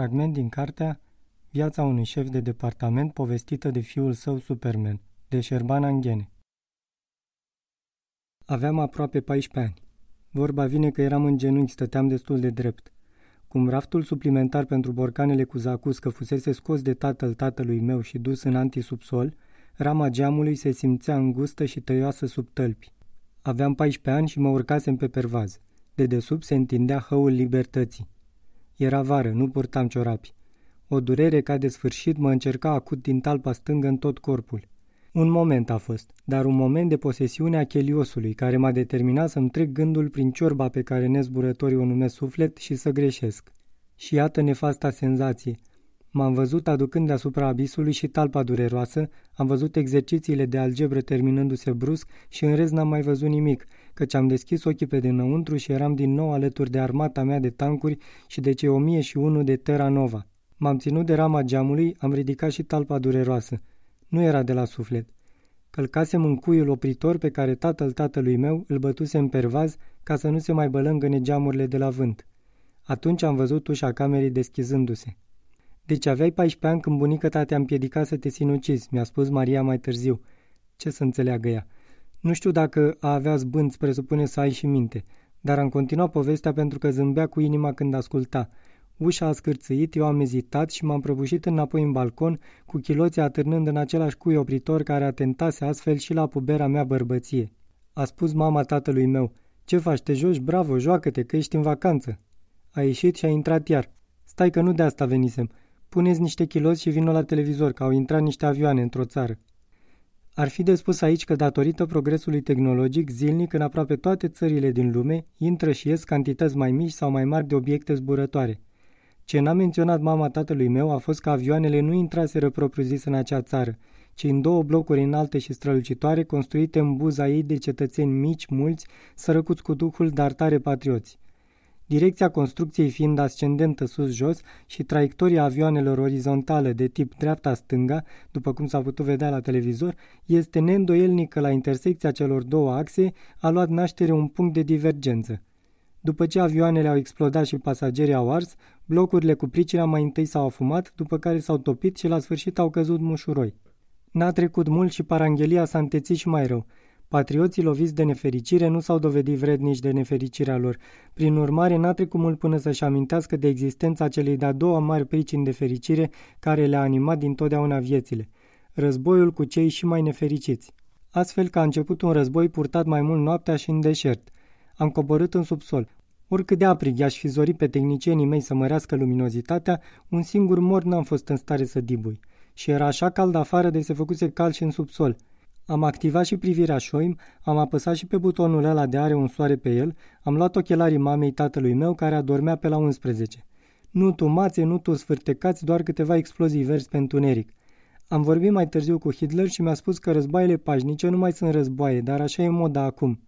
Fragment din cartea Viața unui șef de departament povestită de fiul său Superman, de Șerban Anghene. Aveam aproape 14 ani. Vorba vine că eram în genunchi, stăteam destul de drept. Cum raftul suplimentar pentru borcanele cu zacus că fusese scos de tatăl tatălui meu și dus în antisubsol, rama geamului se simțea îngustă și tăioasă sub tălpi. Aveam 14 ani și mă urcasem pe pervaz. De desubt se întindea hăul libertății. Era vară, nu purtam ciorapi. O durere ca de sfârșit mă încerca acut din talpa stângă în tot corpul. Un moment a fost, dar un moment de posesiune a cheliosului, care m-a determinat să-mi trec gândul prin ciorba pe care nezburătorii o numesc suflet și să greșesc. Și iată nefasta senzație. M-am văzut aducând deasupra abisului și talpa dureroasă, am văzut exercițiile de algebră terminându-se brusc și în rez n-am mai văzut nimic, căci am deschis ochii pe dinăuntru și eram din nou alături de armata mea de tancuri și de cei 1001 de Terra Nova. M-am ținut de rama geamului, am ridicat și talpa dureroasă. Nu era de la suflet. Călcasem în cuiul opritor pe care tatăl tatălui meu îl bătuse în pervaz ca să nu se mai bălângăne geamurile de la vânt. Atunci am văzut ușa camerei deschizându-se. Deci aveai 14 ani când bunica ta te-a împiedicat să te sinucizi, mi-a spus Maria mai târziu. Ce să înțeleagă ea? Nu știu dacă a avea zbânți presupune să ai și minte, dar am continuat povestea pentru că zâmbea cu inima când asculta – Ușa a scârțâit, eu am ezitat și m-am prăbușit înapoi în balcon, cu chiloții atârnând în același cui opritor care atentase astfel și la pubera mea bărbăție. A spus mama tatălui meu, Ce faci, te joci? Bravo, joacă-te, că ești în vacanță." A ieșit și a intrat iar. Stai că nu de asta venisem. Puneți niște chiloți și vină la televizor, că au intrat niște avioane într-o țară. Ar fi de spus aici că datorită progresului tehnologic zilnic în aproape toate țările din lume intră și ies cantități mai mici sau mai mari de obiecte zburătoare – ce n-a menționat mama tatălui meu a fost că avioanele nu intraseră propriu-zis în acea țară, ci în două blocuri înalte și strălucitoare construite în buza ei de cetățeni mici, mulți, sărăcuți cu duhul, dar tare patrioți. Direcția construcției fiind ascendentă sus-jos și traiectoria avioanelor orizontală de tip dreapta-stânga, după cum s-a putut vedea la televizor, este neîndoielnic că la intersecția celor două axe a luat naștere un punct de divergență. După ce avioanele au explodat și pasagerii au ars, blocurile cu pricina mai întâi s-au afumat, după care s-au topit și la sfârșit au căzut mușuroi. N-a trecut mult și paranghelia s-a întețit și mai rău. Patrioții loviți de nefericire nu s-au dovedit vrednici de nefericirea lor. Prin urmare, n-a trecut mult până să-și amintească de existența celei de-a doua mari pricini de fericire care le-a animat din totdeauna viețile. Războiul cu cei și mai nefericiți. Astfel că a început un război purtat mai mult noaptea și în deșert – am coborât în subsol. Oricât de aprig i-aș fi zorit pe tehnicienii mei să mărească luminozitatea, un singur mor n-am fost în stare să dibui. Și era așa cald afară de se făcuse cald și în subsol. Am activat și privirea șoim, am apăsat și pe butonul ăla de are un soare pe el, am luat ochelarii mamei tatălui meu care adormea pe la 11. Nu tu mațe, nu tu sfârtecați, doar câteva explozii verzi pe întuneric. Am vorbit mai târziu cu Hitler și mi-a spus că războaiele pașnice nu mai sunt războaie, dar așa e moda acum.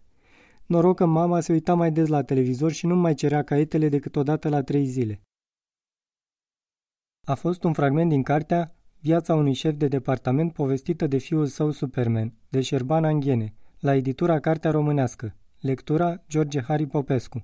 Noroc că mama se uita mai des la televizor și nu mai cerea caietele decât o dată la trei zile. A fost un fragment din cartea Viața unui șef de departament povestită de fiul său Superman, de Șerban Anghene, la editura Cartea Românească. Lectura George Hari Popescu